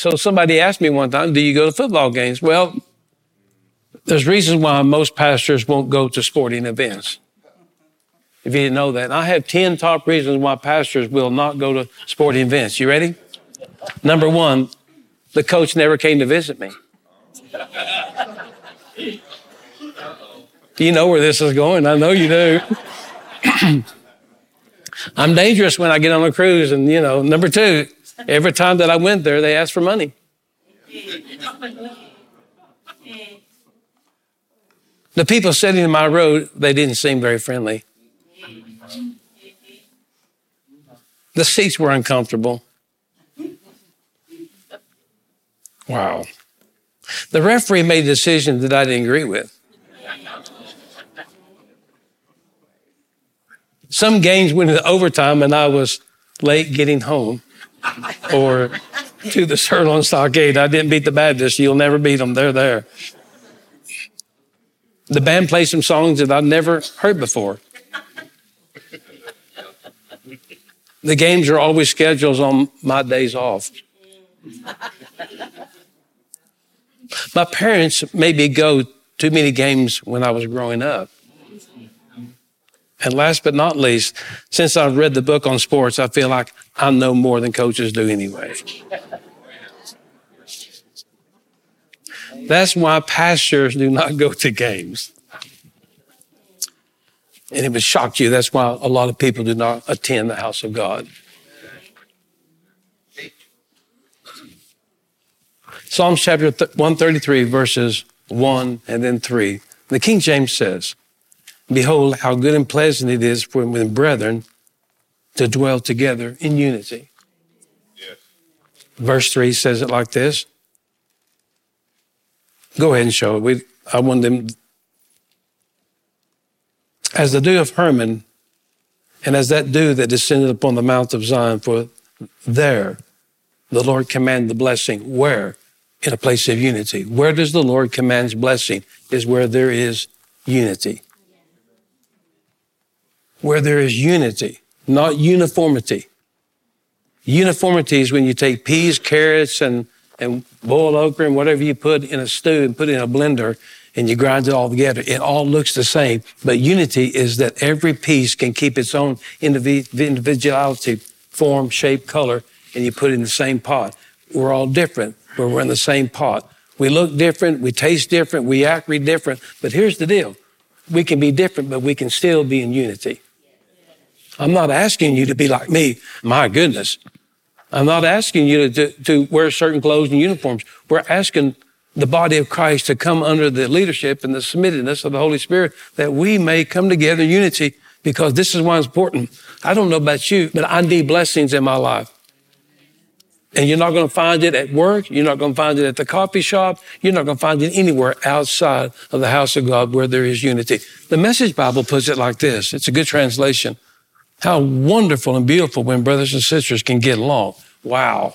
So somebody asked me one time, do you go to football games? Well, there's reasons why most pastors won't go to sporting events. If you didn't know that. I have 10 top reasons why pastors will not go to sporting events. You ready? Number one, the coach never came to visit me. You know where this is going. I know you do. I'm dangerous when I get on a cruise. And, you know, number two, every time that I went there, they asked for money. The people sitting in my road, they didn't seem very friendly. The seats were uncomfortable. Wow. The referee made a decision that I didn't agree with. Some games went into overtime and I was late getting home or to the Sirloin Stockade. I didn't beat the Baptists. You'll never beat them. They're there. The band played some songs that I'd never heard before. The games are always scheduled on my days off. My parents made me go too many games when I was growing up. And last but not least, since I've read the book on sports, I feel like I know more than coaches do anyway. That's why pastors do not go to games. And it would shock you. That's why a lot of people do not attend the house of God. Psalms chapter 133, verses 1 and then 3. The King James says, Behold, how good and pleasant it is for when brethren to dwell together in unity. Yes. Verse 3 says it like this. Go ahead and show it. We, I want them as the dew of Hermon, and as that dew that descended upon the mount of Zion, for there the Lord commanded the blessing. Where? In a place of unity. Where does the Lord command blessing? Is where there is unity. Where there is unity, not uniformity. Uniformity is when you take peas, carrots, and, and boiled okra and whatever you put in a stew and put in a blender and you grind it all together. It all looks the same. But unity is that every piece can keep its own individuality, form, shape, color, and you put it in the same pot. We're all different, but we're in the same pot. We look different, we taste different, we act different. But here's the deal. We can be different, but we can still be in unity. I'm not asking you to be like me. My goodness. I'm not asking you to, to, to wear certain clothes and uniforms. We're asking the body of Christ to come under the leadership and the submittedness of the Holy Spirit that we may come together in unity because this is why it's important. I don't know about you, but I need blessings in my life. And you're not going to find it at work. You're not going to find it at the coffee shop. You're not going to find it anywhere outside of the house of God where there is unity. The Message Bible puts it like this. It's a good translation. How wonderful and beautiful when brothers and sisters can get along. Wow.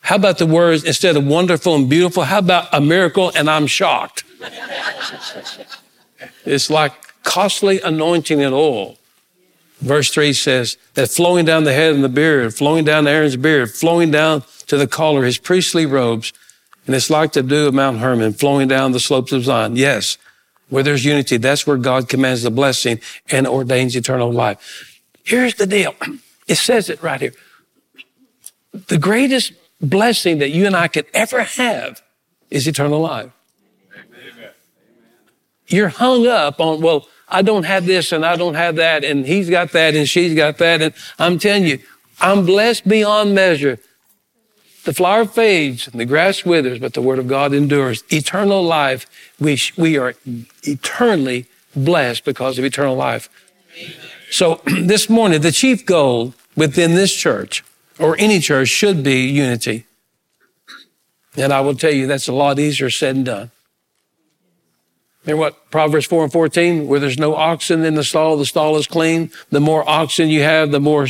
How about the words instead of wonderful and beautiful? How about a miracle and I'm shocked? it's like costly anointing and oil. Verse 3 says that flowing down the head and the beard, flowing down Aaron's beard, flowing down to the collar, his priestly robes, and it's like the dew of Mount Hermon flowing down the slopes of Zion. Yes, where there's unity, that's where God commands the blessing and ordains eternal life. Here's the deal. It says it right here. The greatest blessing that you and I could ever have is eternal life. Amen. You're hung up on, well, I don't have this and I don't have that and he's got that and she's got that. And I'm telling you, I'm blessed beyond measure. The flower fades and the grass withers, but the word of God endures. Eternal life, we, we are eternally blessed because of eternal life. So this morning, the chief goal within this church or any church should be unity. And I will tell you that's a lot easier said than done. Remember what Proverbs 4 and 14, where there's no oxen in the stall, the stall is clean. The more oxen you have, the more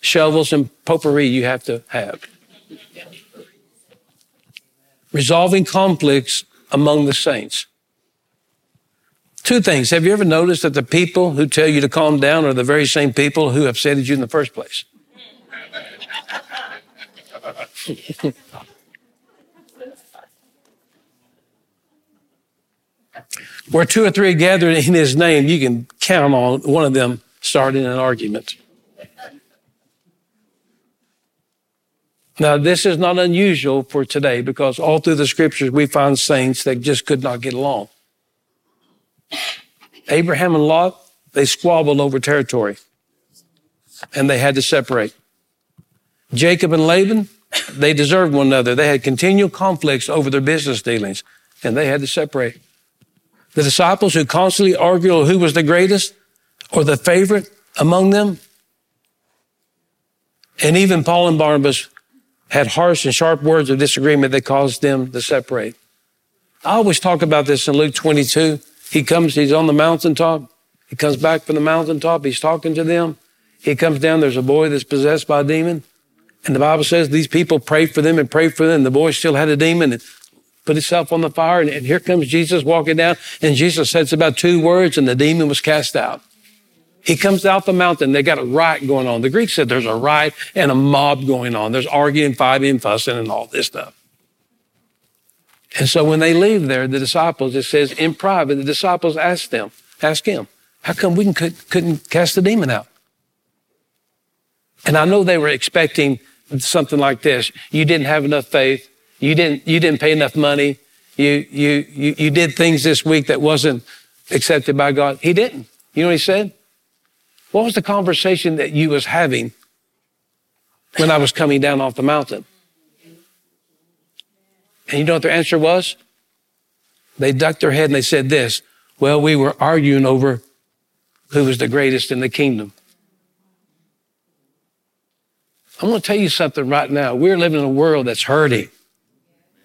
shovels and potpourri you have to have. Resolving conflicts among the saints. Two things. Have you ever noticed that the people who tell you to calm down are the very same people who upset you in the first place? Where two or three gathered in his name, you can count on one of them starting an argument. Now, this is not unusual for today because all through the scriptures we find saints that just could not get along. Abraham and Lot, they squabbled over territory and they had to separate. Jacob and Laban, they deserved one another. They had continual conflicts over their business dealings and they had to separate. The disciples who constantly argued who was the greatest or the favorite among them, and even Paul and Barnabas had harsh and sharp words of disagreement that caused them to separate. I always talk about this in Luke 22. He comes, he's on the mountaintop. He comes back from the mountaintop. He's talking to them. He comes down. There's a boy that's possessed by a demon. And the Bible says these people prayed for them and prayed for them. The boy still had a demon and put himself on the fire. And, and here comes Jesus walking down. And Jesus says about two words and the demon was cast out. He comes out the mountain. They got a riot going on. The Greeks said there's a riot and a mob going on. There's arguing, fighting, fussing, and all this stuff. And so when they leave there, the disciples, it says in private, the disciples asked them, ask him, how come we could, couldn't cast the demon out? And I know they were expecting something like this. You didn't have enough faith. You didn't, you didn't pay enough money. You, you, you, you did things this week that wasn't accepted by God. He didn't. You know what he said? What was the conversation that you was having when I was coming down off the mountain? And you know what their answer was? They ducked their head and they said this, well, we were arguing over who was the greatest in the kingdom. I'm going to tell you something right now. We're living in a world that's hurting.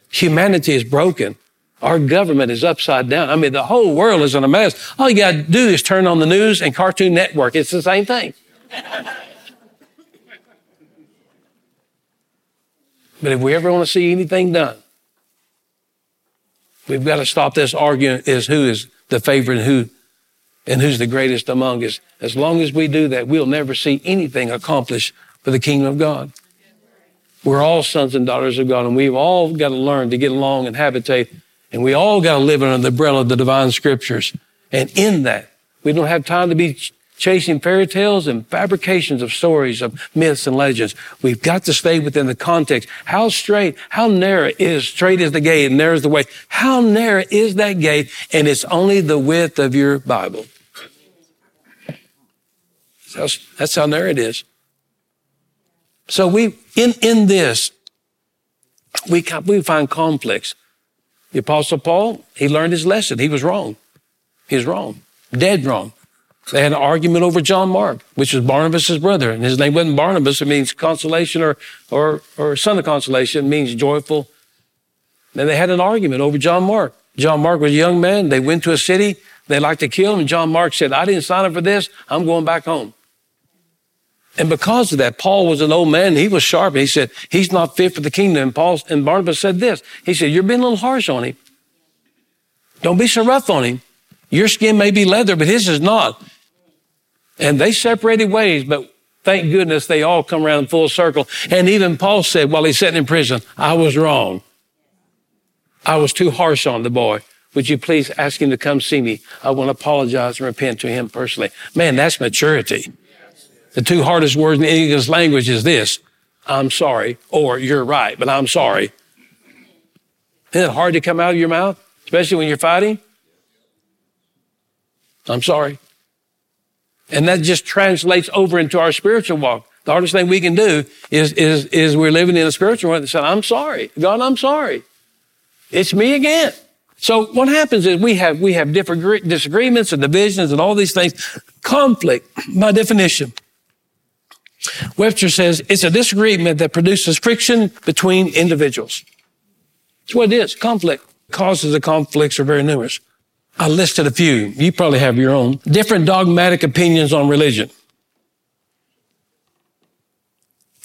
Humanity is broken. Our government is upside down. I mean, the whole world is in a mess. All you got to do is turn on the news and Cartoon Network. It's the same thing. but if we ever want to see anything done, we've got to stop this argument is who is the favorite and who and who's the greatest among us. As long as we do that, we'll never see anything accomplished for the kingdom of God. We're all sons and daughters of God, and we've all got to learn to get along and habitate and we all got to live under the umbrella of the divine scriptures. And in that, we don't have time to be chasing fairy tales and fabrications of stories of myths and legends. We've got to stay within the context. How straight, how narrow is straight is the gate and narrow is the way. How narrow is that gate? And it's only the width of your Bible. That's, that's how narrow it is. So we, in, in this, we, we find conflicts. The apostle Paul, he learned his lesson. He was wrong. He was wrong. Dead wrong. They had an argument over John Mark, which was Barnabas' brother. And his name wasn't Barnabas. It means consolation or, or, or son of consolation. It means joyful. And they had an argument over John Mark. John Mark was a young man. They went to a city. They liked to kill him. And John Mark said, I didn't sign up for this. I'm going back home. And because of that, Paul was an old man. He was sharp. He said, he's not fit for the kingdom. And Paul and Barnabas said this. He said, you're being a little harsh on him. Don't be so rough on him. Your skin may be leather, but his is not. And they separated ways, but thank goodness they all come around full circle. And even Paul said while he's sitting in prison, I was wrong. I was too harsh on the boy. Would you please ask him to come see me? I want to apologize and repent to him personally. Man, that's maturity. The two hardest words in the English language is this, I'm sorry, or you're right, but I'm sorry. Isn't it hard to come out of your mouth, especially when you're fighting? I'm sorry. And that just translates over into our spiritual walk. The hardest thing we can do is, is, is we're living in a spiritual world that says, I'm sorry. God, I'm sorry. It's me again. So what happens is we have, we have different disagreements and divisions and all these things. Conflict, by definition, Webster says it's a disagreement that produces friction between individuals. That's what it is. Conflict. Causes of conflicts are very numerous. I listed a few. You probably have your own. Different dogmatic opinions on religion.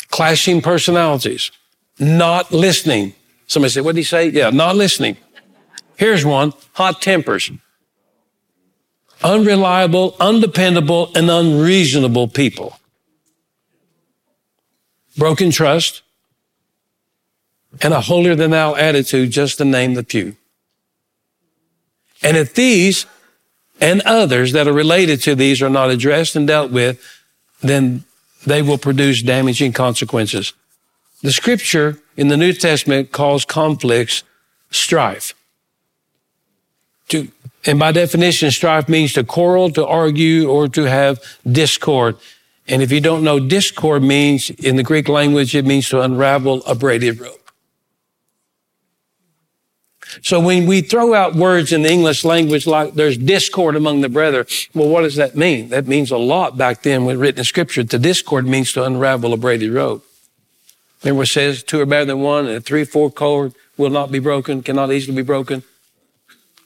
Clashing personalities. Not listening. Somebody said, what did he say? Yeah, not listening. Here's one. Hot tempers. Unreliable, undependable, and unreasonable people broken trust, and a holier than thou attitude just to name the few. And if these and others that are related to these are not addressed and dealt with, then they will produce damaging consequences. The scripture in the New Testament calls conflicts strife. To, and by definition, strife means to quarrel, to argue, or to have discord. And if you don't know, discord means, in the Greek language, it means to unravel a braided rope. So when we throw out words in the English language like there's discord among the brethren, well, what does that mean? That means a lot back then when written in scripture. The discord means to unravel a braided rope. Remember it says two are better than one and a three, four cord will not be broken, cannot easily be broken.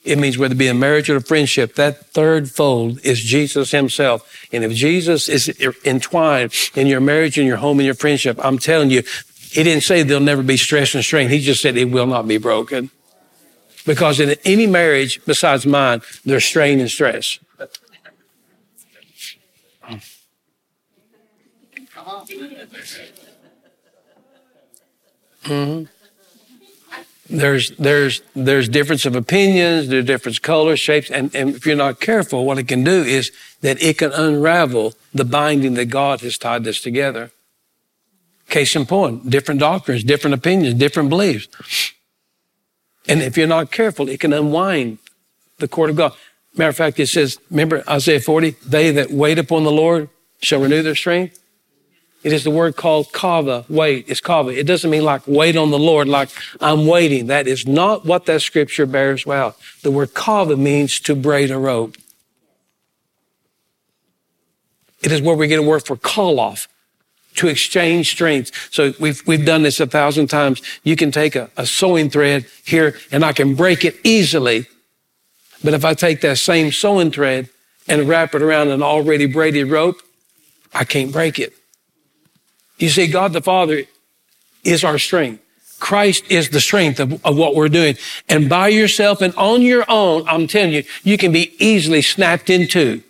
It means whether it be a marriage or a friendship, that third fold is Jesus himself. And if Jesus is entwined in your marriage and your home and your friendship, I'm telling you, he didn't say there'll never be stress and strain. He just said it will not be broken. Because in any marriage besides mine, there's strain and stress. Mm-hmm. There's there's there's difference of opinions, there's different colors, shapes, and, and if you're not careful, what it can do is that it can unravel the binding that God has tied us together. Case in point, different doctrines, different opinions, different beliefs. And if you're not careful, it can unwind the court of God. Matter of fact, it says, remember Isaiah 40, they that wait upon the Lord shall renew their strength. It is the word called kava, wait. It's kava. It doesn't mean like wait on the Lord, like I'm waiting. That is not what that scripture bears well. The word kava means to braid a rope. It is where we get a word for call off to exchange strengths. So we've, we've done this a thousand times. You can take a, a sewing thread here and I can break it easily. But if I take that same sewing thread and wrap it around an already braided rope, I can't break it. You see, God the Father is our strength. Christ is the strength of, of, what we're doing. And by yourself and on your own, I'm telling you, you can be easily snapped into.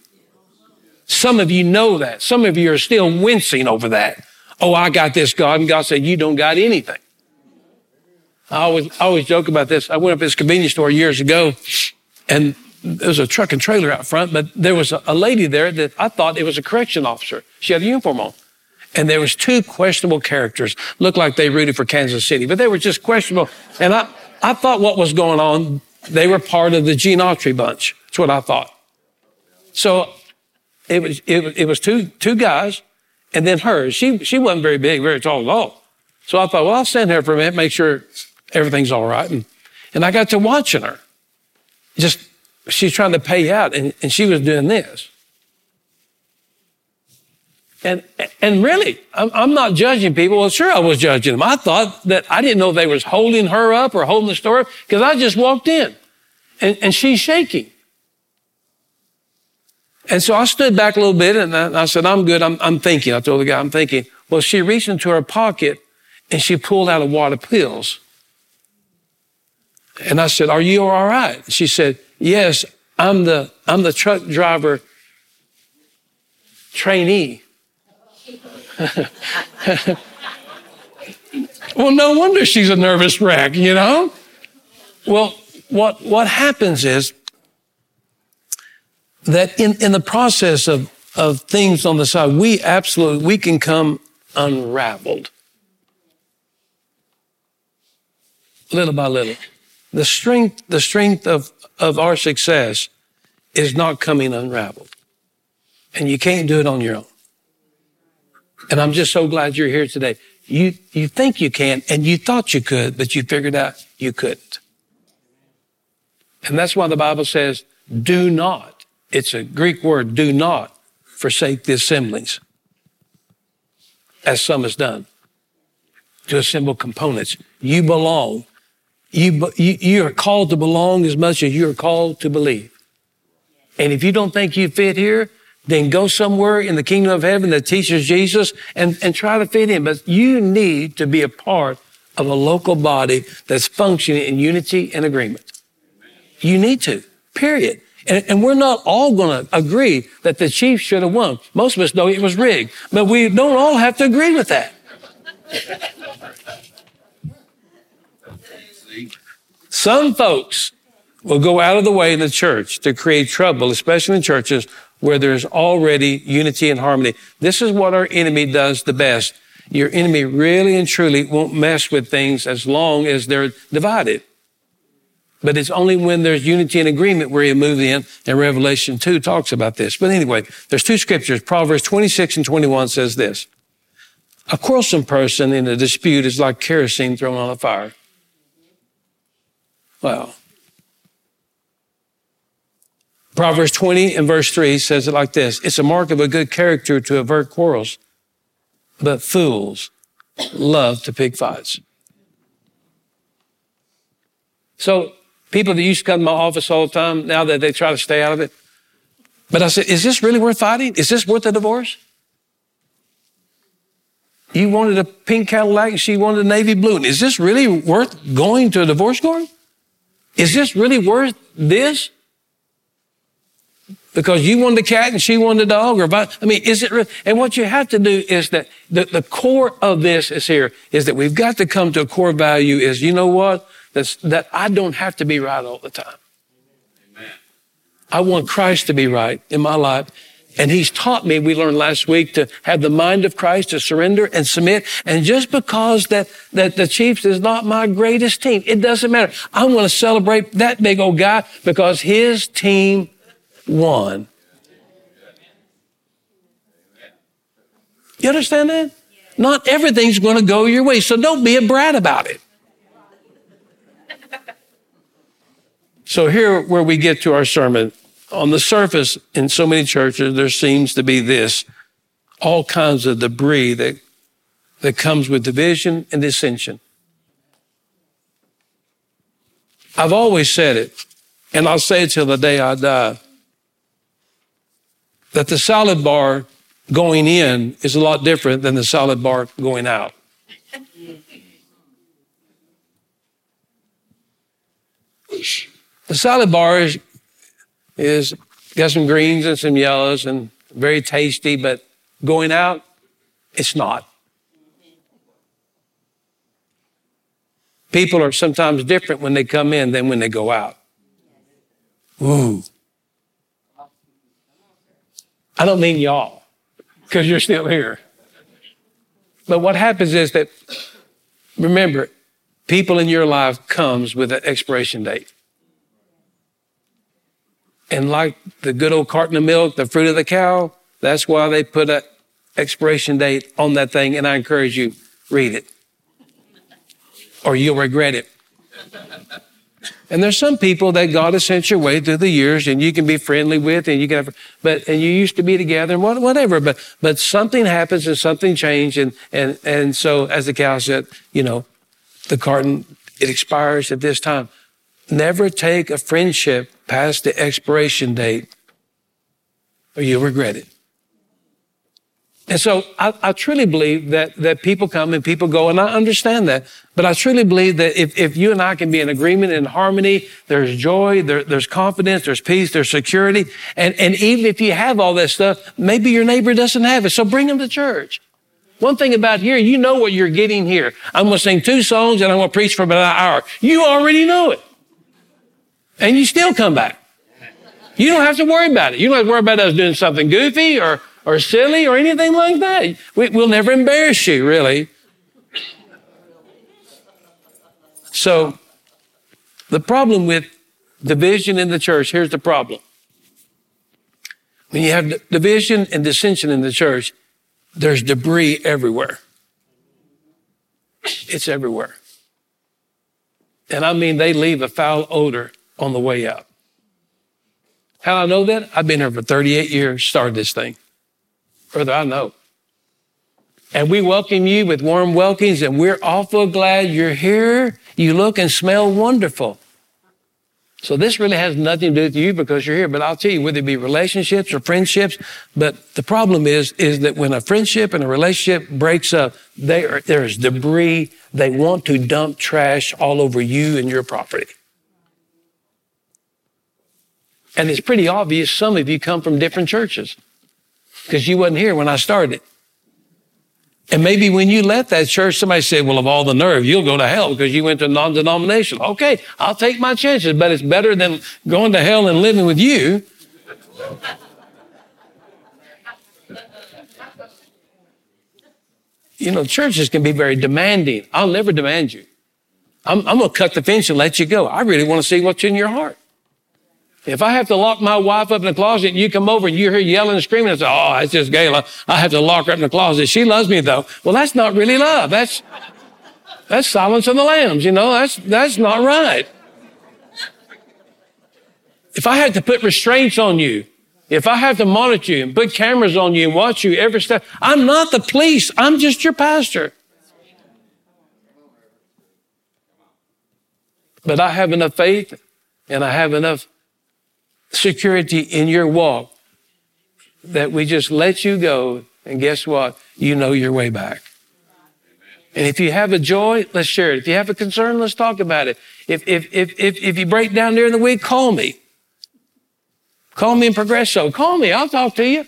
Some of you know that. Some of you are still wincing over that. Oh, I got this, God. And God said, you don't got anything. I always, I always joke about this. I went up to this convenience store years ago and there was a truck and trailer out front, but there was a, a lady there that I thought it was a correction officer. She had a uniform on. And there was two questionable characters. Looked like they rooted for Kansas City, but they were just questionable. And I, I thought what was going on, they were part of the Gene Autry bunch. That's what I thought. So it was, it, it was two, two guys and then her. She, she wasn't very big, very tall at all. So I thought, well, I'll stand here for a minute, make sure everything's all right. And, and I got to watching her. Just, she's trying to pay out and, and she was doing this. And, and really, I'm, I'm not judging people. Well, sure, I was judging them. I thought that I didn't know they was holding her up or holding the store up because I just walked in and, and she's shaking. And so I stood back a little bit and I, said, I'm good. I'm, I'm thinking. I told the guy, I'm thinking. Well, she reached into her pocket and she pulled out a wad of pills. And I said, are you all right? She said, yes, I'm the, I'm the truck driver trainee. Well, no wonder she's a nervous wreck, you know? Well, what, what happens is that in, in the process of, of things on the side, we absolutely, we can come unraveled. Little by little. The strength, the strength of, of our success is not coming unraveled. And you can't do it on your own. And I'm just so glad you're here today. You, you think you can and you thought you could, but you figured out you couldn't. And that's why the Bible says, do not it's a Greek word, do not forsake the assemblies, as some has done, to assemble components. You belong. You, you, you are called to belong as much as you are called to believe. And if you don't think you fit here, then go somewhere in the kingdom of heaven that teaches Jesus and, and try to fit in. But you need to be a part of a local body that's functioning in unity and agreement. You need to, period. And, and we're not all going to agree that the Chiefs should have won. Most of us know it was rigged, but we don't all have to agree with that. Some folks will go out of the way in the church to create trouble, especially in churches where there's already unity and harmony. This is what our enemy does the best. Your enemy really and truly won't mess with things as long as they're divided. But it's only when there's unity and agreement where he moves in, and Revelation 2 talks about this. But anyway, there's two scriptures. Proverbs 26 and 21 says this. A quarrelsome person in a dispute is like kerosene thrown on a fire. Well, Proverbs 20 and verse 3 says it like this It's a mark of a good character to avert quarrels, but fools love to pick fights. So, people that used to come to my office all the time, now that they try to stay out of it. But I said, Is this really worth fighting? Is this worth a divorce? You wanted a pink Cadillac she wanted a navy blue. Is this really worth going to a divorce court? Is this really worth this? Because you wanted a cat and she wanted a dog, or I mean, is it? And what you have to do is that the, the core of this is here is that we've got to come to a core value. Is you know what? That's, that I don't have to be right all the time. Amen. I want Christ to be right in my life. And he's taught me, we learned last week, to have the mind of Christ, to surrender and submit. And just because that, that the Chiefs is not my greatest team, it doesn't matter. I want to celebrate that big old guy because his team won. You understand that? Not everything's going to go your way. So don't be a brat about it. So here where we get to our sermon on the surface, in so many churches, there seems to be this all kinds of debris that, that comes with division and dissension. I've always said it, and I'll say it till the day I die, that the salad bar going in is a lot different than the salad bar going out. The salad bar is is got some greens and some yellows and very tasty, but going out, it's not. People are sometimes different when they come in than when they go out. Ooh. I don't mean y'all, because you're still here. But what happens is that, remember, people in your life comes with an expiration date. And like the good old carton of milk, the fruit of the cow, that's why they put an expiration date on that thing. And I encourage you, read it or you'll regret it. And there's some people that God has sent your way through the years and you can be friendly with and you can have, but, and you used to be together and whatever, but, but something happens and something changed. And, and, and so as the cow said, you know, the carton, it expires at this time. Never take a friendship past the expiration date or you'll regret it. And so I, I, truly believe that, that people come and people go, and I understand that. But I truly believe that if, if you and I can be in agreement and harmony, there's joy, there, there's confidence, there's peace, there's security. And, and even if you have all that stuff, maybe your neighbor doesn't have it. So bring them to church. One thing about here, you know what you're getting here. I'm going to sing two songs and I'm going to preach for about an hour. You already know it and you still come back. You don't have to worry about it. You don't have to worry about us doing something goofy or, or silly or anything like that. We, we'll never embarrass you, really. So, the problem with division in the church, here's the problem. When you have division and dissension in the church, there's debris everywhere. It's everywhere. And I mean, they leave a foul odor on the way out. How do I know that? I've been here for 38 years, started this thing. Brother, I know. And we welcome you with warm welcomes, and we're awful glad you're here. You look and smell wonderful. So this really has nothing to do with you because you're here. But I'll tell you, whether it be relationships or friendships, but the problem is, is that when a friendship and a relationship breaks up, there is debris. They want to dump trash all over you and your property. And it's pretty obvious some of you come from different churches because you wasn't here when I started. And maybe when you left that church, somebody said, well, of all the nerve, you'll go to hell because you went to non-denominational. Okay, I'll take my chances, but it's better than going to hell and living with you. You know, churches can be very demanding. I'll never demand you. I'm, I'm going to cut the fence and let you go. I really want to see what's in your heart. If I have to lock my wife up in the closet and you come over and you hear yelling and screaming and say, oh, that's just Gayla. I have to lock her up in the closet. She loves me though. Well, that's not really love. That's, that's silence of the lambs. You know, that's, that's not right. If I had to put restraints on you, if I have to monitor you and put cameras on you and watch you every step, I'm not the police. I'm just your pastor. But I have enough faith and I have enough security in your walk that we just let you go. And guess what? You know your way back. And if you have a joy, let's share it. If you have a concern, let's talk about it. If, if, if, if, if you break down during the week, call me. Call me in Progresso. Call me. I'll talk to you.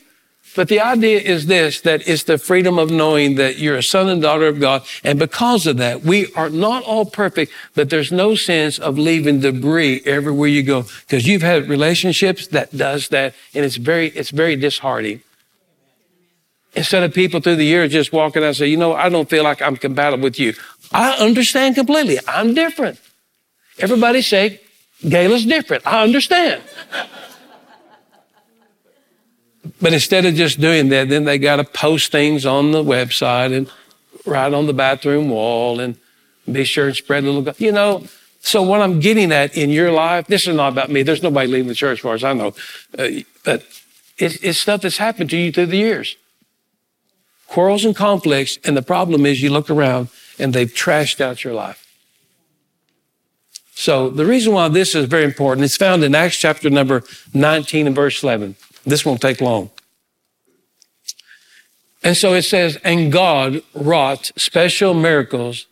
But the idea is this, that it's the freedom of knowing that you're a son and daughter of God. And because of that, we are not all perfect, but there's no sense of leaving debris everywhere you go. Because you've had relationships that does that. And it's very, it's very disheartening. Instead of people through the years just walking out and say, you know, I don't feel like I'm compatible with you. I understand completely. I'm different. Everybody say, is different. I understand. But instead of just doing that, then they got to post things on the website and write on the bathroom wall and be sure and spread a little, you know. So what I'm getting at in your life, this is not about me. There's nobody leaving the church as far as I know. Uh, but it's, it's stuff that's happened to you through the years. Quarrels and conflicts. And the problem is you look around and they've trashed out your life. So the reason why this is very important, it's found in Acts chapter number 19 and verse 11. This won't take long. And so it says, and God wrought special miracles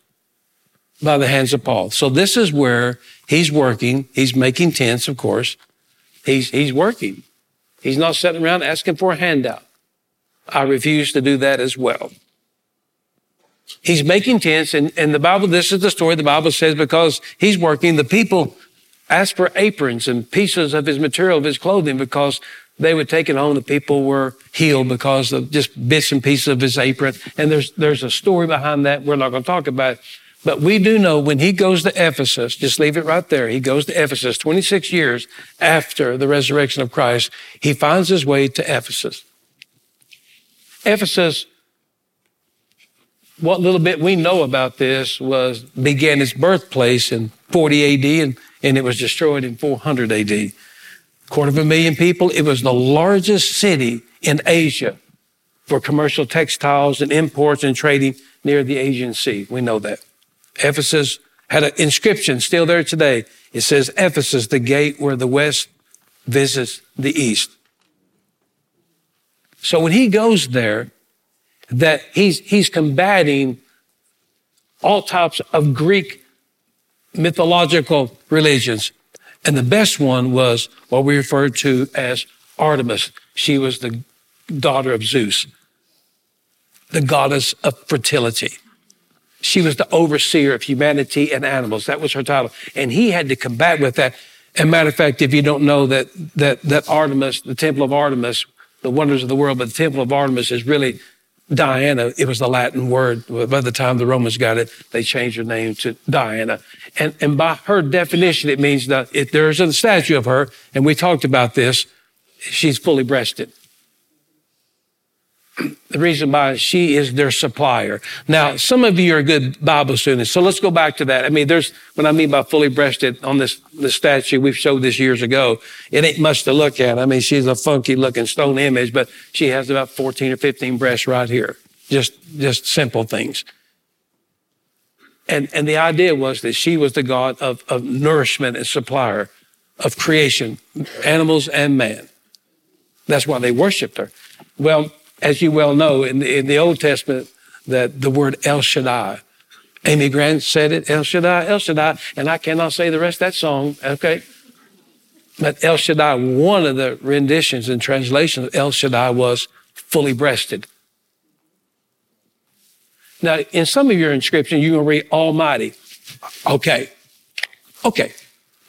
by the hands of Paul. So this is where he's working. He's making tents, of course. He's, he's working. He's not sitting around asking for a handout. I refuse to do that as well. He's making tents and, and the Bible, this is the story. The Bible says because he's working, the people ask for aprons and pieces of his material, of his clothing, because they would take it home. The people were healed because of just bits and pieces of his apron. And there's, there's a story behind that. We're not going to talk about it. But we do know when he goes to Ephesus, just leave it right there. He goes to Ephesus 26 years after the resurrection of Christ. He finds his way to Ephesus. Ephesus, what little bit we know about this was began its birthplace in 40 AD and, and it was destroyed in 400 AD quarter of a million people. It was the largest city in Asia for commercial textiles and imports and trading near the Asian Sea. We know that. Ephesus had an inscription still there today. It says, Ephesus, the gate where the West visits the East. So when he goes there, that he's, he's combating all types of Greek mythological religions. And the best one was what we refer to as Artemis. She was the daughter of Zeus, the goddess of fertility. She was the overseer of humanity and animals. That was her title. And he had to combat with that. And matter of fact, if you don't know that, that, that Artemis, the temple of Artemis, the wonders of the world, but the temple of Artemis is really Diana, it was the Latin word. By the time the Romans got it, they changed her name to Diana. And, and by her definition, it means that if there's a statue of her, and we talked about this, she's fully breasted. The reason why she is their supplier. Now, some of you are good Bible students, so let's go back to that. I mean, there's, what I mean by fully breasted on this, this statue, we've showed this years ago. It ain't much to look at. I mean, she's a funky looking stone image, but she has about 14 or 15 breasts right here. Just, just simple things. And, and the idea was that she was the God of, of nourishment and supplier of creation, animals and man. That's why they worshiped her. Well, as you well know, in the, in the Old Testament, that the word El Shaddai, Amy Grant said it, El Shaddai, El Shaddai, and I cannot say the rest of that song, okay? But El Shaddai, one of the renditions and translations of El Shaddai was fully breasted. Now, in some of your inscriptions, you're going to read Almighty. Okay. Okay.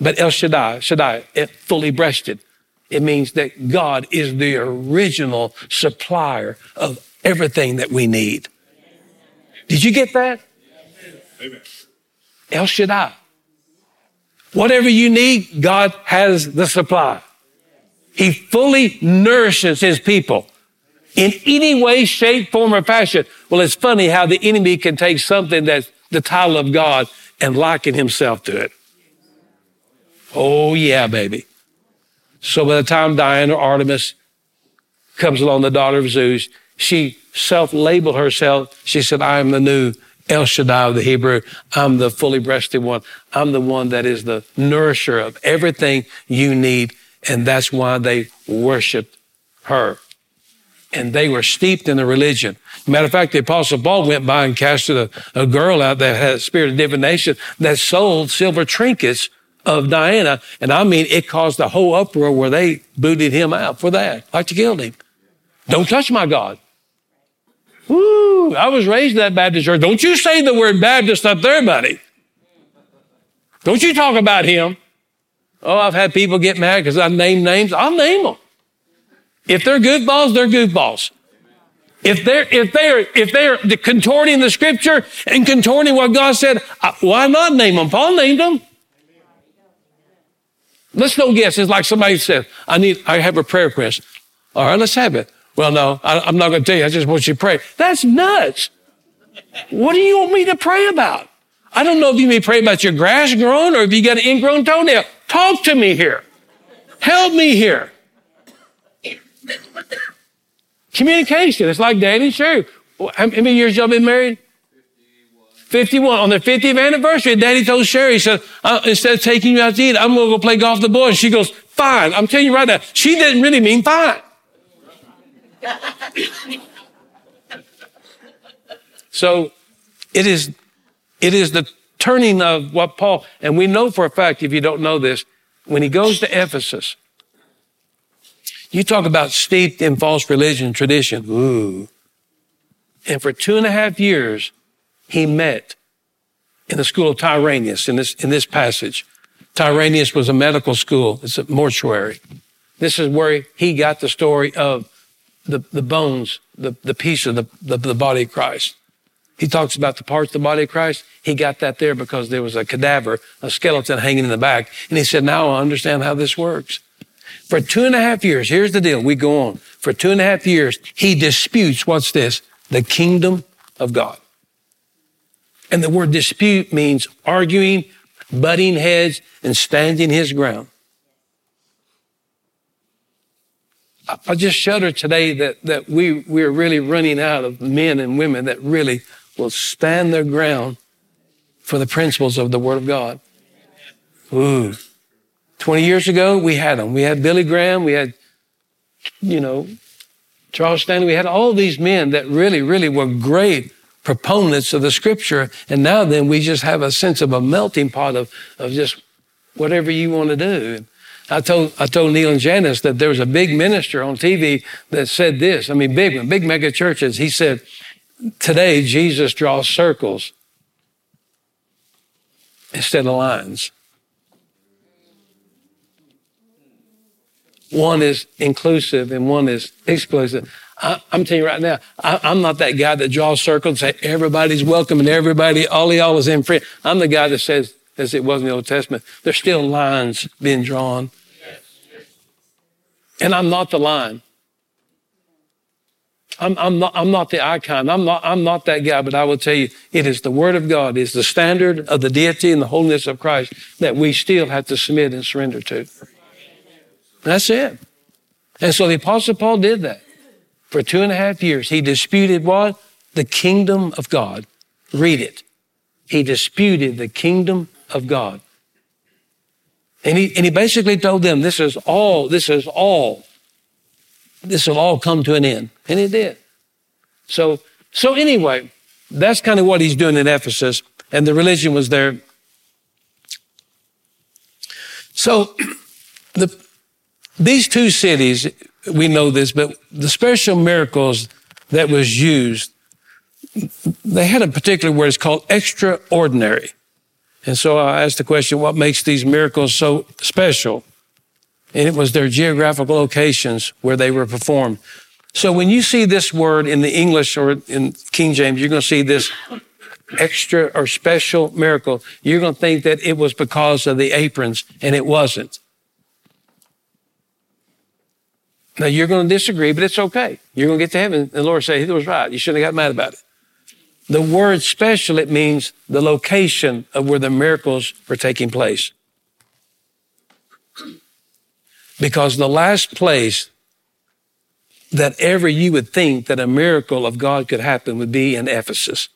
But El Shaddai, Shaddai, fully breasted. It means that God is the original supplier of everything that we need. Did you get that? Amen. El Shaddai. Whatever you need, God has the supply. He fully nourishes his people in any way, shape, form, or fashion. Well, it's funny how the enemy can take something that's the title of God and liken himself to it. Oh, yeah, baby. So by the time Diana or Artemis comes along, the daughter of Zeus, she self-labeled herself. She said, I am the new El Shaddai of the Hebrew. I'm the fully breasted one. I'm the one that is the nourisher of everything you need. And that's why they worshiped her. And they were steeped in the religion. Matter of fact, the apostle Paul went by and casted a, a girl out that had a spirit of divination that sold silver trinkets of Diana. And I mean, it caused a whole uproar where they booted him out for that, like to kill him. Don't touch my God. Woo, I was raised in that Baptist church. Don't you say the word Baptist up there, buddy. Don't you talk about him. Oh, I've had people get mad because I name names. I'll name them. If they're goofballs, they're goofballs. If they're, if they're, if they're contorting the scripture and contorting what God said, uh, why not name them? Paul named them. Let's don't guess. It's like somebody said, I need, I have a prayer request. All right, let's have it. Well, no, I, I'm not going to tell you. I just want you to pray. That's nuts. What do you want me to pray about? I don't know if you may pray about your grass growing or if you got an ingrown toenail. Talk to me here. Help me here. Communication. It's like and Sherry. How many years y'all been married? 51. On the 50th anniversary, Daddy told Sherry, he said, uh, instead of taking you out to eat, I'm going to go play golf with the boys. She goes, fine. I'm telling you right now, she didn't really mean fine. so it is, it is the turning of what Paul, and we know for a fact, if you don't know this, when he goes to Ephesus, you talk about steeped in false religion tradition. Ooh. And for two and a half years, he met in the school of Tyrannus in this, in this passage. Tyrannus was a medical school. It's a mortuary. This is where he got the story of the, the bones, the, the piece of the, the, the body of Christ. He talks about the parts of the body of Christ. He got that there because there was a cadaver, a skeleton hanging in the back. And he said, now I understand how this works. For two and a half years, here's the deal. We go on. For two and a half years, he disputes, what's this? The kingdom of God. And the word dispute means arguing, butting heads, and standing his ground. I just shudder today that, that we, we're really running out of men and women that really will stand their ground for the principles of the Word of God. Ooh. 20 years ago, we had them. We had Billy Graham. We had, you know, Charles Stanley. We had all these men that really, really were great proponents of the scripture. And now then we just have a sense of a melting pot of, of just whatever you want to do. I told, I told Neil and Janice that there was a big minister on TV that said this. I mean, big big mega churches. He said, today Jesus draws circles instead of lines. One is inclusive and one is exclusive. I, am telling you right now, I, am not that guy that draws circles and say everybody's welcome and everybody, all y'all is in free. I'm the guy that says, as it was in the Old Testament, there's still lines being drawn. And I'm not the line. I'm, I'm, not, I'm not the icon. I'm not, I'm not that guy, but I will tell you, it is the Word of God, it's the standard of the deity and the holiness of Christ that we still have to submit and surrender to. That's it. And so the Apostle Paul did that. For two and a half years, he disputed what? The kingdom of God. Read it. He disputed the kingdom of God. And he, and he basically told them, this is all, this is all, this will all come to an end. And it did. So, so anyway, that's kind of what he's doing in Ephesus. And the religion was there. So the, these two cities, we know this, but the special miracles that was used, they had a particular word, it's called extraordinary. And so I asked the question, what makes these miracles so special? And it was their geographical locations where they were performed. So when you see this word in the English or in King James, you're going to see this extra or special miracle. You're going to think that it was because of the aprons, and it wasn't. Now you're going to disagree, but it's okay. You're going to get to heaven, and the Lord say he was right. You shouldn't have got mad about it. The word special, it means the location of where the miracles were taking place. Because the last place that ever you would think that a miracle of God could happen would be in Ephesus.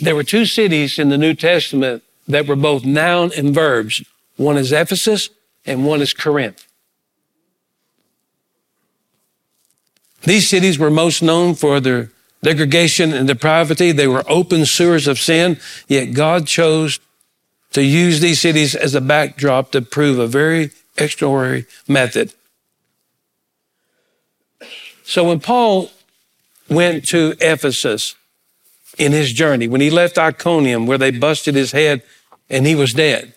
There were two cities in the New Testament that were both noun and verbs. One is Ephesus and one is Corinth. These cities were most known for their degradation and depravity. They were open sewers of sin, yet God chose to use these cities as a backdrop to prove a very extraordinary method. So when Paul went to Ephesus in his journey, when he left Iconium where they busted his head and he was dead,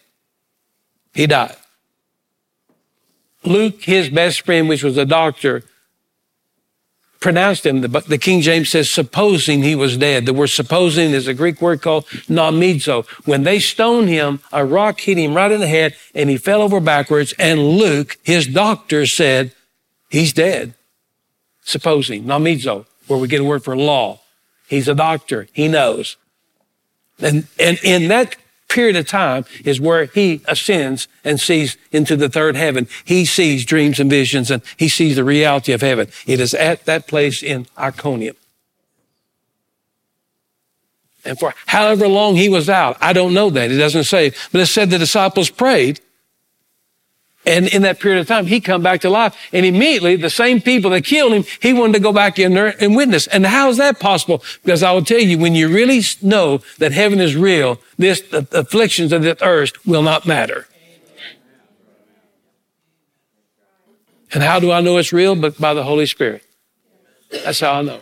he died. Luke, his best friend, which was a doctor, pronounced him, the, the King James says, supposing he was dead. The word supposing is a Greek word called namizo. When they stoned him, a rock hit him right in the head and he fell over backwards. And Luke, his doctor, said, he's dead. Supposing, namizo, where we get a word for law. He's a doctor. He knows. And, and in that period of time is where he ascends and sees into the third heaven. He sees dreams and visions and he sees the reality of heaven. It is at that place in Iconium. And for however long he was out, I don't know that. It doesn't say, but it said the disciples prayed and in that period of time, he come back to life. And immediately, the same people that killed him, he wanted to go back in there and witness. And how is that possible? Because I will tell you, when you really know that heaven is real, this, the afflictions of this earth will not matter. And how do I know it's real? But by the Holy Spirit. That's how I know.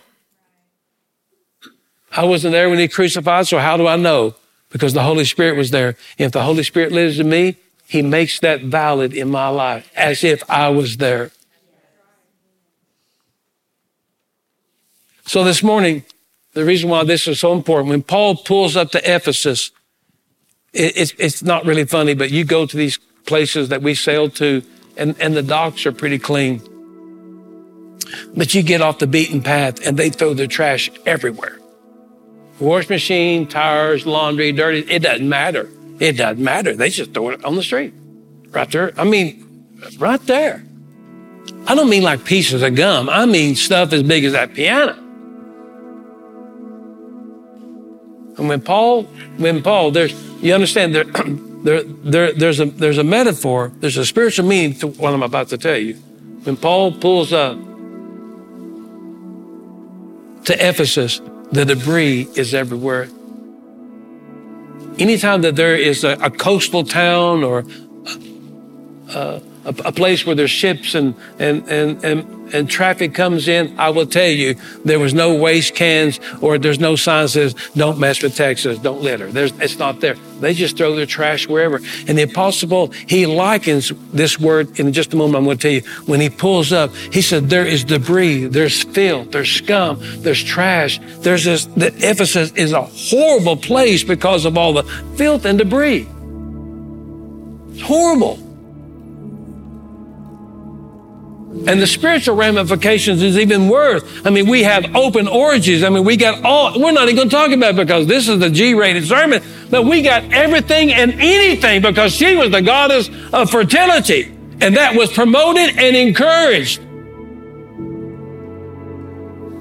I wasn't there when he crucified, so how do I know? Because the Holy Spirit was there. If the Holy Spirit lives in me, he makes that valid in my life as if I was there. So this morning, the reason why this is so important, when Paul pulls up to Ephesus, it, it's, it's not really funny, but you go to these places that we sail to and, and the docks are pretty clean. But you get off the beaten path and they throw their trash everywhere. Wash machine, tires, laundry, dirty, it doesn't matter. It doesn't matter. They just throw it on the street. Right there. I mean, right there. I don't mean like pieces of gum. I mean stuff as big as that piano. And when Paul, when Paul, there's, you understand, there, there, there, there's a, there's a metaphor, there's a spiritual meaning to what I'm about to tell you. When Paul pulls up to Ephesus, the debris is everywhere anytime that there is a, a coastal town or uh, a, place where there's ships and, and, and, and, and traffic comes in, I will tell you, there was no waste cans or there's no sign that says, don't mess with Texas, don't litter. There's, it's not there. They just throw their trash wherever. And the apostle, he likens this word in just a moment. I'm going to tell you, when he pulls up, he said, there is debris, there's filth, there's scum, there's trash. There's this, the Ephesus is a horrible place because of all the filth and debris. It's horrible. And the spiritual ramifications is even worse. I mean, we have open orgies. I mean, we got all, we're not even going to talk about because this is the G rated sermon, but we got everything and anything because she was the goddess of fertility. And that was promoted and encouraged.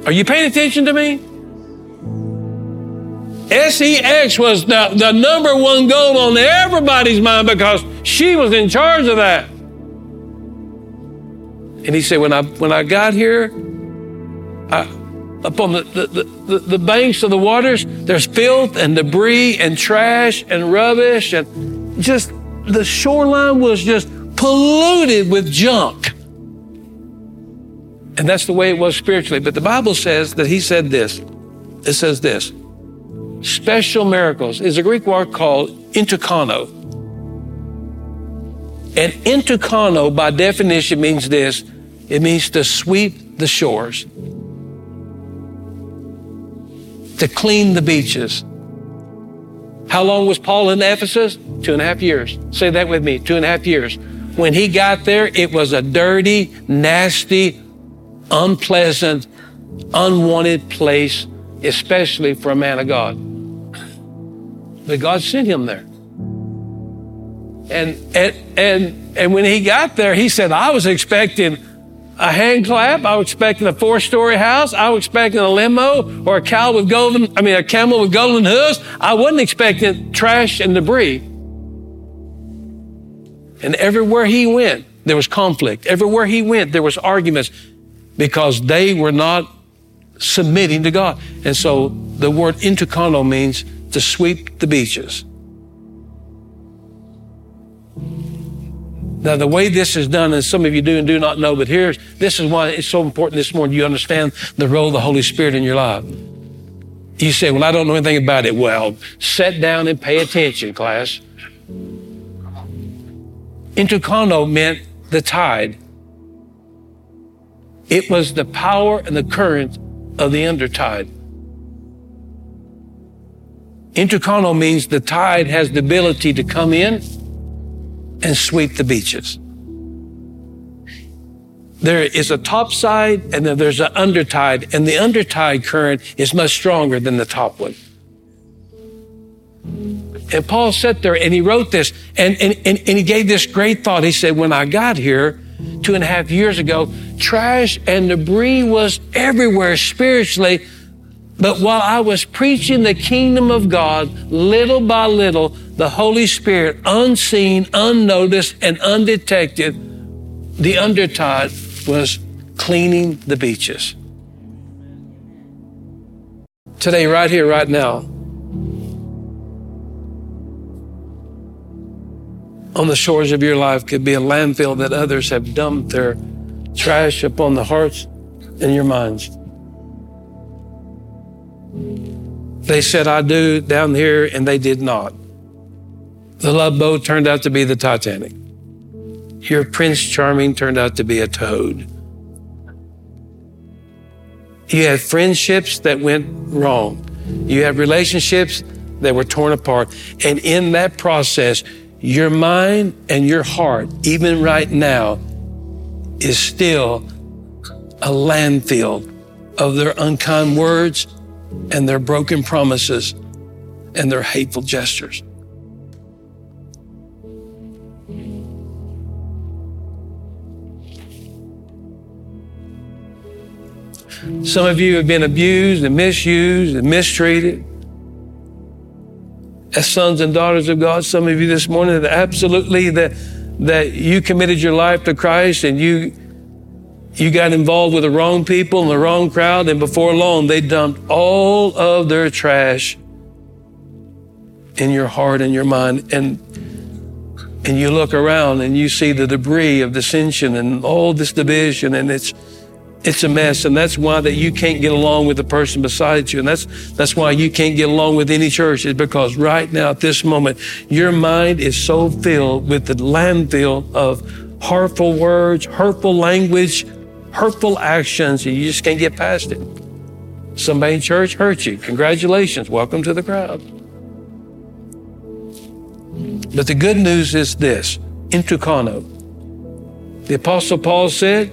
Are you paying attention to me? SEX was the, the number one goal on everybody's mind because she was in charge of that. And he said, when I, when I got here, I, upon the, the, the, the banks of the waters, there's filth and debris and trash and rubbish and just the shoreline was just polluted with junk. And that's the way it was spiritually. But the Bible says that he said this. It says this. Special miracles is a Greek word called entukano. And entukano, by definition, means this. It means to sweep the shores, to clean the beaches. How long was Paul in Ephesus? Two and a half years. Say that with me. Two and a half years. When he got there, it was a dirty, nasty, unpleasant, unwanted place, especially for a man of God. But God sent him there. And, and, and, and when he got there, he said, I was expecting a hand clap. I was expecting a four story house. I was expecting a limo or a cow with golden, I mean, a camel with golden hooves. I wasn't expecting trash and debris. And everywhere he went, there was conflict. Everywhere he went, there was arguments because they were not submitting to God. And so the word entukano means to sweep the beaches. Now, the way this is done, and some of you do and do not know, but here's this is why it's so important this morning. You understand the role of the Holy Spirit in your life. You say, Well, I don't know anything about it. Well, sit down and pay attention, class. Entukano meant the tide. It was the power and the current of the undertide. Entukano means the tide has the ability to come in and sweep the beaches. There is a top side and then there's an undertide, and the undertide current is much stronger than the top one. And Paul sat there and he wrote this and, and, and, and he gave this great thought. He said, When I got here two and a half years ago, trash and debris was everywhere spiritually. But while I was preaching the kingdom of God, little by little, the Holy Spirit, unseen, unnoticed, and undetected, the undertide was cleaning the beaches. Today, right here, right now, on the shores of your life could be a landfill that others have dumped their trash upon the hearts and your minds. They said, I do down here, and they did not. The love boat turned out to be the Titanic. Your Prince Charming turned out to be a toad. You had friendships that went wrong. You had relationships that were torn apart. And in that process, your mind and your heart, even right now, is still a landfill of their unkind words and their broken promises and their hateful gestures. Some of you have been abused and misused and mistreated. As sons and daughters of God, some of you this morning absolutely that that you committed your life to Christ and you you got involved with the wrong people and the wrong crowd, and before long they dumped all of their trash in your heart and your mind. And and you look around and you see the debris of dissension and all this division, and it's it's a mess, and that's why that you can't get along with the person beside you, and that's that's why you can't get along with any church. Is because right now at this moment, your mind is so filled with the landfill of hurtful words, hurtful language, hurtful actions, and you just can't get past it. Somebody in church hurt you. Congratulations. Welcome to the crowd. But the good news is this entukano. The Apostle Paul said,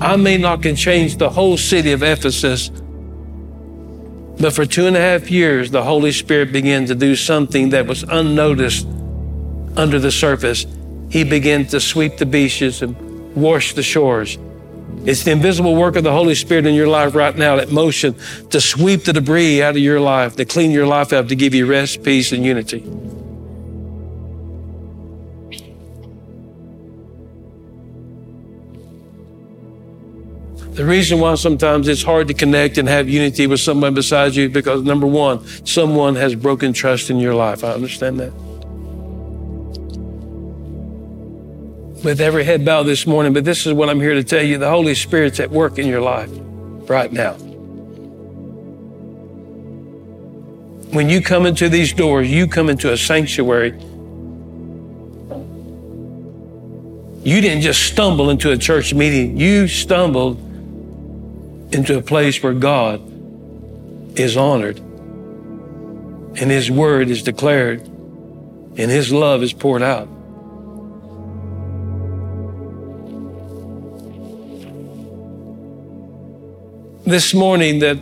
I may not can change the whole city of Ephesus, but for two and a half years, the Holy Spirit began to do something that was unnoticed under the surface. He began to sweep the beaches and wash the shores. It's the invisible work of the Holy Spirit in your life right now, that motion to sweep the debris out of your life, to clean your life up, to give you rest, peace, and unity. The reason why sometimes it's hard to connect and have unity with someone beside you because number one, someone has broken trust in your life. I understand that. With every head bowed this morning, but this is what I'm here to tell you. The Holy Spirit's at work in your life right now. When you come into these doors, you come into a sanctuary. You didn't just stumble into a church meeting, you stumbled into a place where God is honored and His word is declared and His love is poured out. This morning, that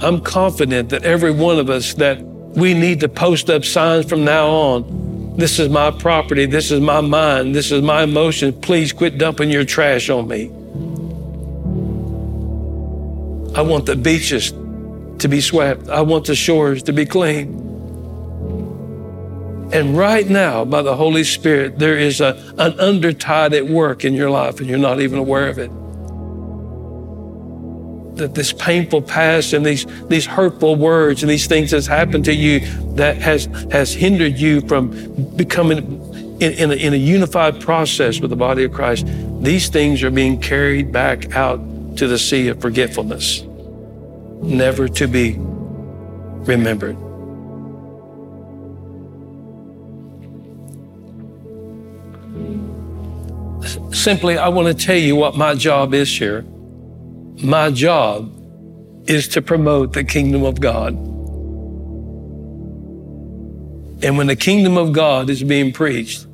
I'm confident that every one of us that we need to post up signs from now on. This is my property. This is my mind. This is my emotion. Please quit dumping your trash on me. I want the beaches to be swept. I want the shores to be clean. And right now, by the Holy Spirit, there is a, an undertide at work in your life, and you're not even aware of it that this painful past and these, these hurtful words and these things that's happened to you that has, has hindered you from becoming in, in, a, in a unified process with the body of Christ, these things are being carried back out to the sea of forgetfulness, never to be remembered. Simply, I want to tell you what my job is here. My job is to promote the kingdom of God. And when the kingdom of God is being preached,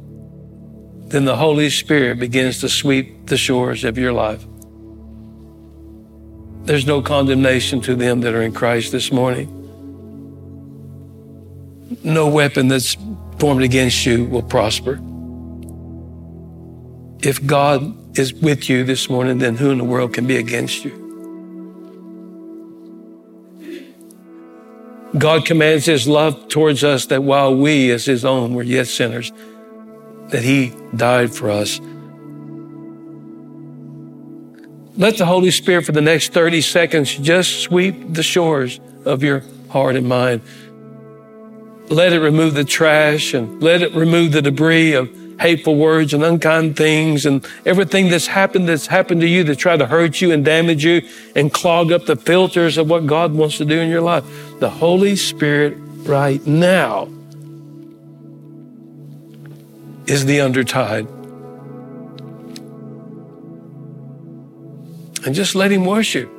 then the Holy Spirit begins to sweep the shores of your life. There's no condemnation to them that are in Christ this morning. No weapon that's formed against you will prosper. If God is with you this morning, then who in the world can be against you? God commands his love towards us that while we, as his own, were yet sinners, that he died for us. Let the Holy Spirit for the next 30 seconds just sweep the shores of your heart and mind. Let it remove the trash and let it remove the debris of hateful words and unkind things and everything that's happened that's happened to you that try to hurt you and damage you and clog up the filters of what God wants to do in your life. The Holy Spirit right now is the undertide. And just let him worship.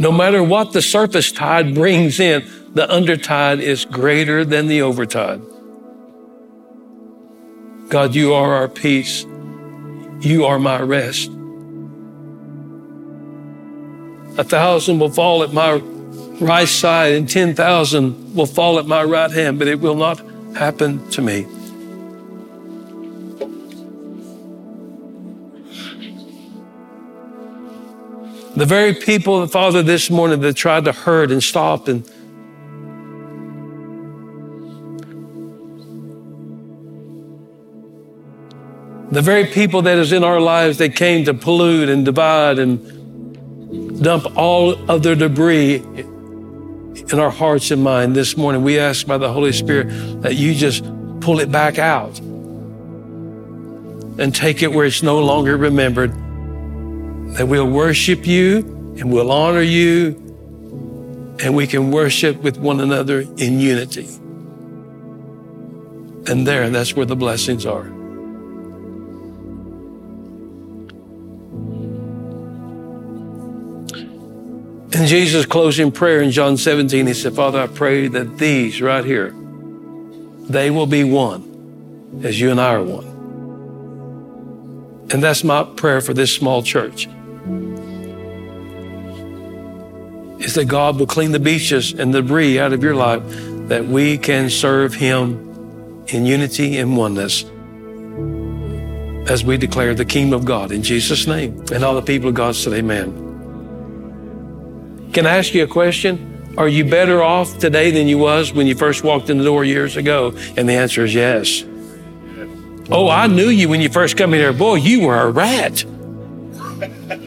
No matter what the surface tide brings in, the undertide is greater than the overtide. God, you are our peace. You are my rest. A thousand will fall at my right side and 10,000 will fall at my right hand, but it will not happen to me. The very people, Father, this morning that tried to hurt and stop and The very people that is in our lives that came to pollute and divide and dump all of their debris in our hearts and mind this morning, we ask by the Holy Spirit that you just pull it back out and take it where it's no longer remembered. That we'll worship you and we'll honor you and we can worship with one another in unity. And there, that's where the blessings are. In Jesus' closing prayer in John 17, he said, Father, I pray that these right here, they will be one as you and I are one. And that's my prayer for this small church. Is that God will clean the beaches and the debris out of your life that we can serve Him in unity and oneness as we declare the kingdom of God in Jesus' name. And all the people of God said, Amen. Can I ask you a question? Are you better off today than you was when you first walked in the door years ago? And the answer is yes. Oh, I knew you when you first come in here. Boy, you were a rat.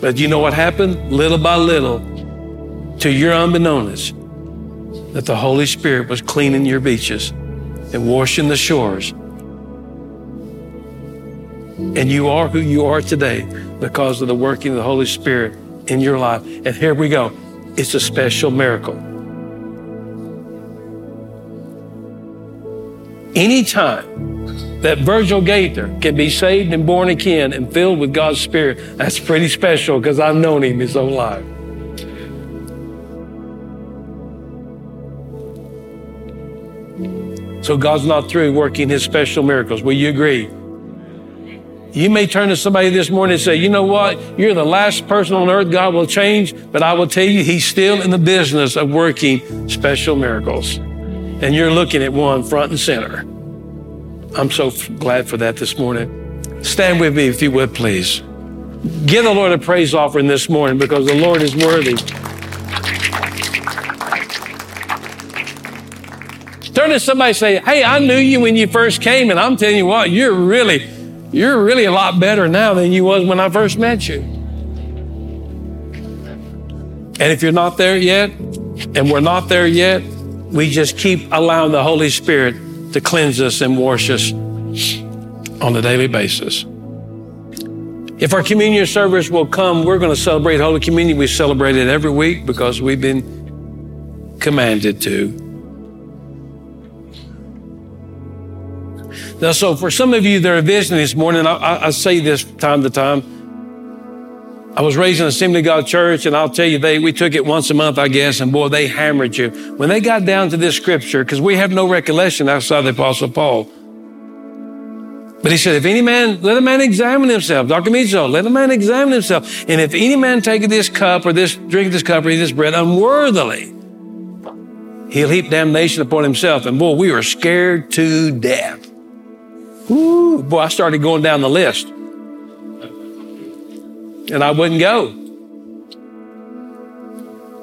But you know what happened? Little by little, to your unbeknownst, that the Holy Spirit was cleaning your beaches and washing the shores And you are who you are today because of the working of the Holy Spirit in your life. And here we go. It's a special miracle. Anytime that Virgil Gaither can be saved and born again and filled with God's Spirit, that's pretty special because I've known him his whole life. So God's not through working his special miracles. Will you agree? You may turn to somebody this morning and say, you know what? You're the last person on earth God will change, but I will tell you, He's still in the business of working special miracles. And you're looking at one front and center. I'm so glad for that this morning. Stand with me if you would, please. Give the Lord a praise offering this morning because the Lord is worthy. Turn to somebody and say, Hey, I knew you when you first came, and I'm telling you what, you're really you're really a lot better now than you was when I first met you. And if you're not there yet, and we're not there yet, we just keep allowing the Holy Spirit to cleanse us and wash us on a daily basis. If our communion service will come, we're going to celebrate Holy Communion. We celebrate it every week because we've been commanded to. Now, so for some of you that are visiting this morning, I, I, say this time to time. I was raised in Assembly of God Church, and I'll tell you, they we took it once a month, I guess, and boy, they hammered you. When they got down to this scripture, because we have no recollection outside the Apostle Paul. But he said, if any man, let a man examine himself. Dokimazo, let a man examine himself. And if any man take this cup or this, drink this cup or eat this bread unworthily, he'll heap damnation upon himself. And boy, we were scared to death. Ooh, boy, I started going down the list. And I wouldn't go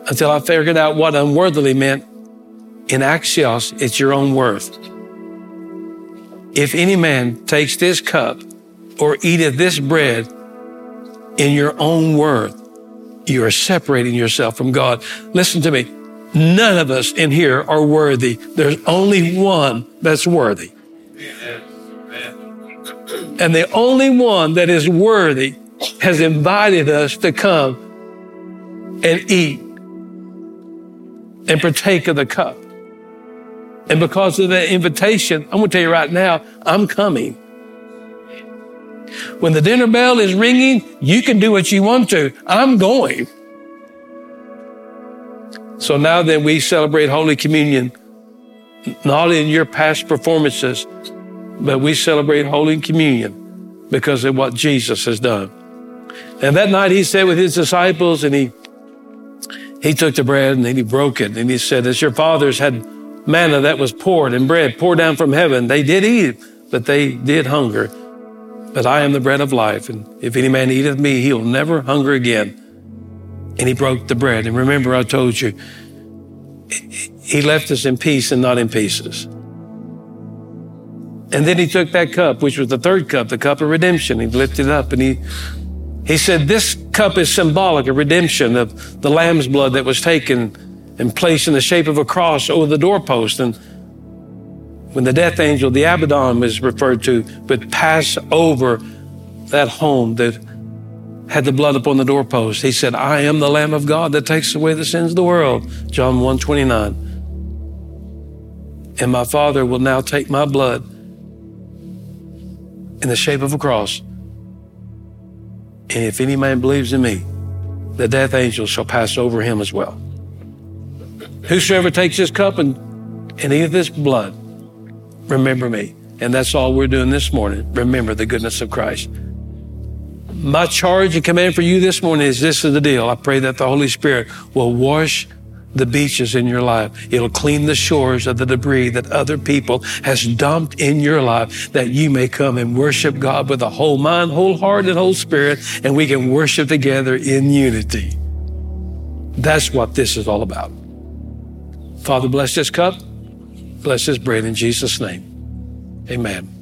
until I figured out what unworthily meant. Anaxios, it's your own worth. If any man takes this cup or eateth this bread in your own worth, you are separating yourself from God. Listen to me. None of us in here are worthy. There's only one that's worthy. And the only one that is worthy has invited us to come and eat and partake of the cup. And because of that invitation, I'm going to tell you right now, I'm coming. When the dinner bell is ringing, you can do what you want to. I'm going. So now then we celebrate Holy Communion, not in your past performances, but we celebrate Holy Communion because of what Jesus has done. And that night he said with his disciples, and he he took the bread and he broke it, and he said, As your fathers had manna that was poured and bread poured down from heaven, they did eat, but they did hunger. But I am the bread of life, and if any man eateth me, he'll never hunger again. And he broke the bread. And remember, I told you, he left us in peace and not in pieces. And then he took that cup, which was the third cup, the cup of redemption. He lifted it up and he, he said, this cup is symbolic of redemption of the lamb's blood that was taken and placed in the shape of a cross over the doorpost. And when the death angel, the Abaddon is referred to, would pass over that home that had the blood upon the doorpost. He said, I am the Lamb of God that takes away the sins of the world. John 1 29. And my Father will now take my blood in the shape of a cross. And if any man believes in me, the death angel shall pass over him as well. Whosoever takes this cup and, and eateth this blood, remember me. And that's all we're doing this morning. Remember the goodness of Christ. My charge and command for you this morning is this is the deal. I pray that the Holy Spirit will wash the beaches in your life. It'll clean the shores of the debris that other people has dumped in your life that you may come and worship God with a whole mind, whole heart, and whole spirit, and we can worship together in unity. That's what this is all about. Father, bless this cup. Bless this bread in Jesus' name. Amen.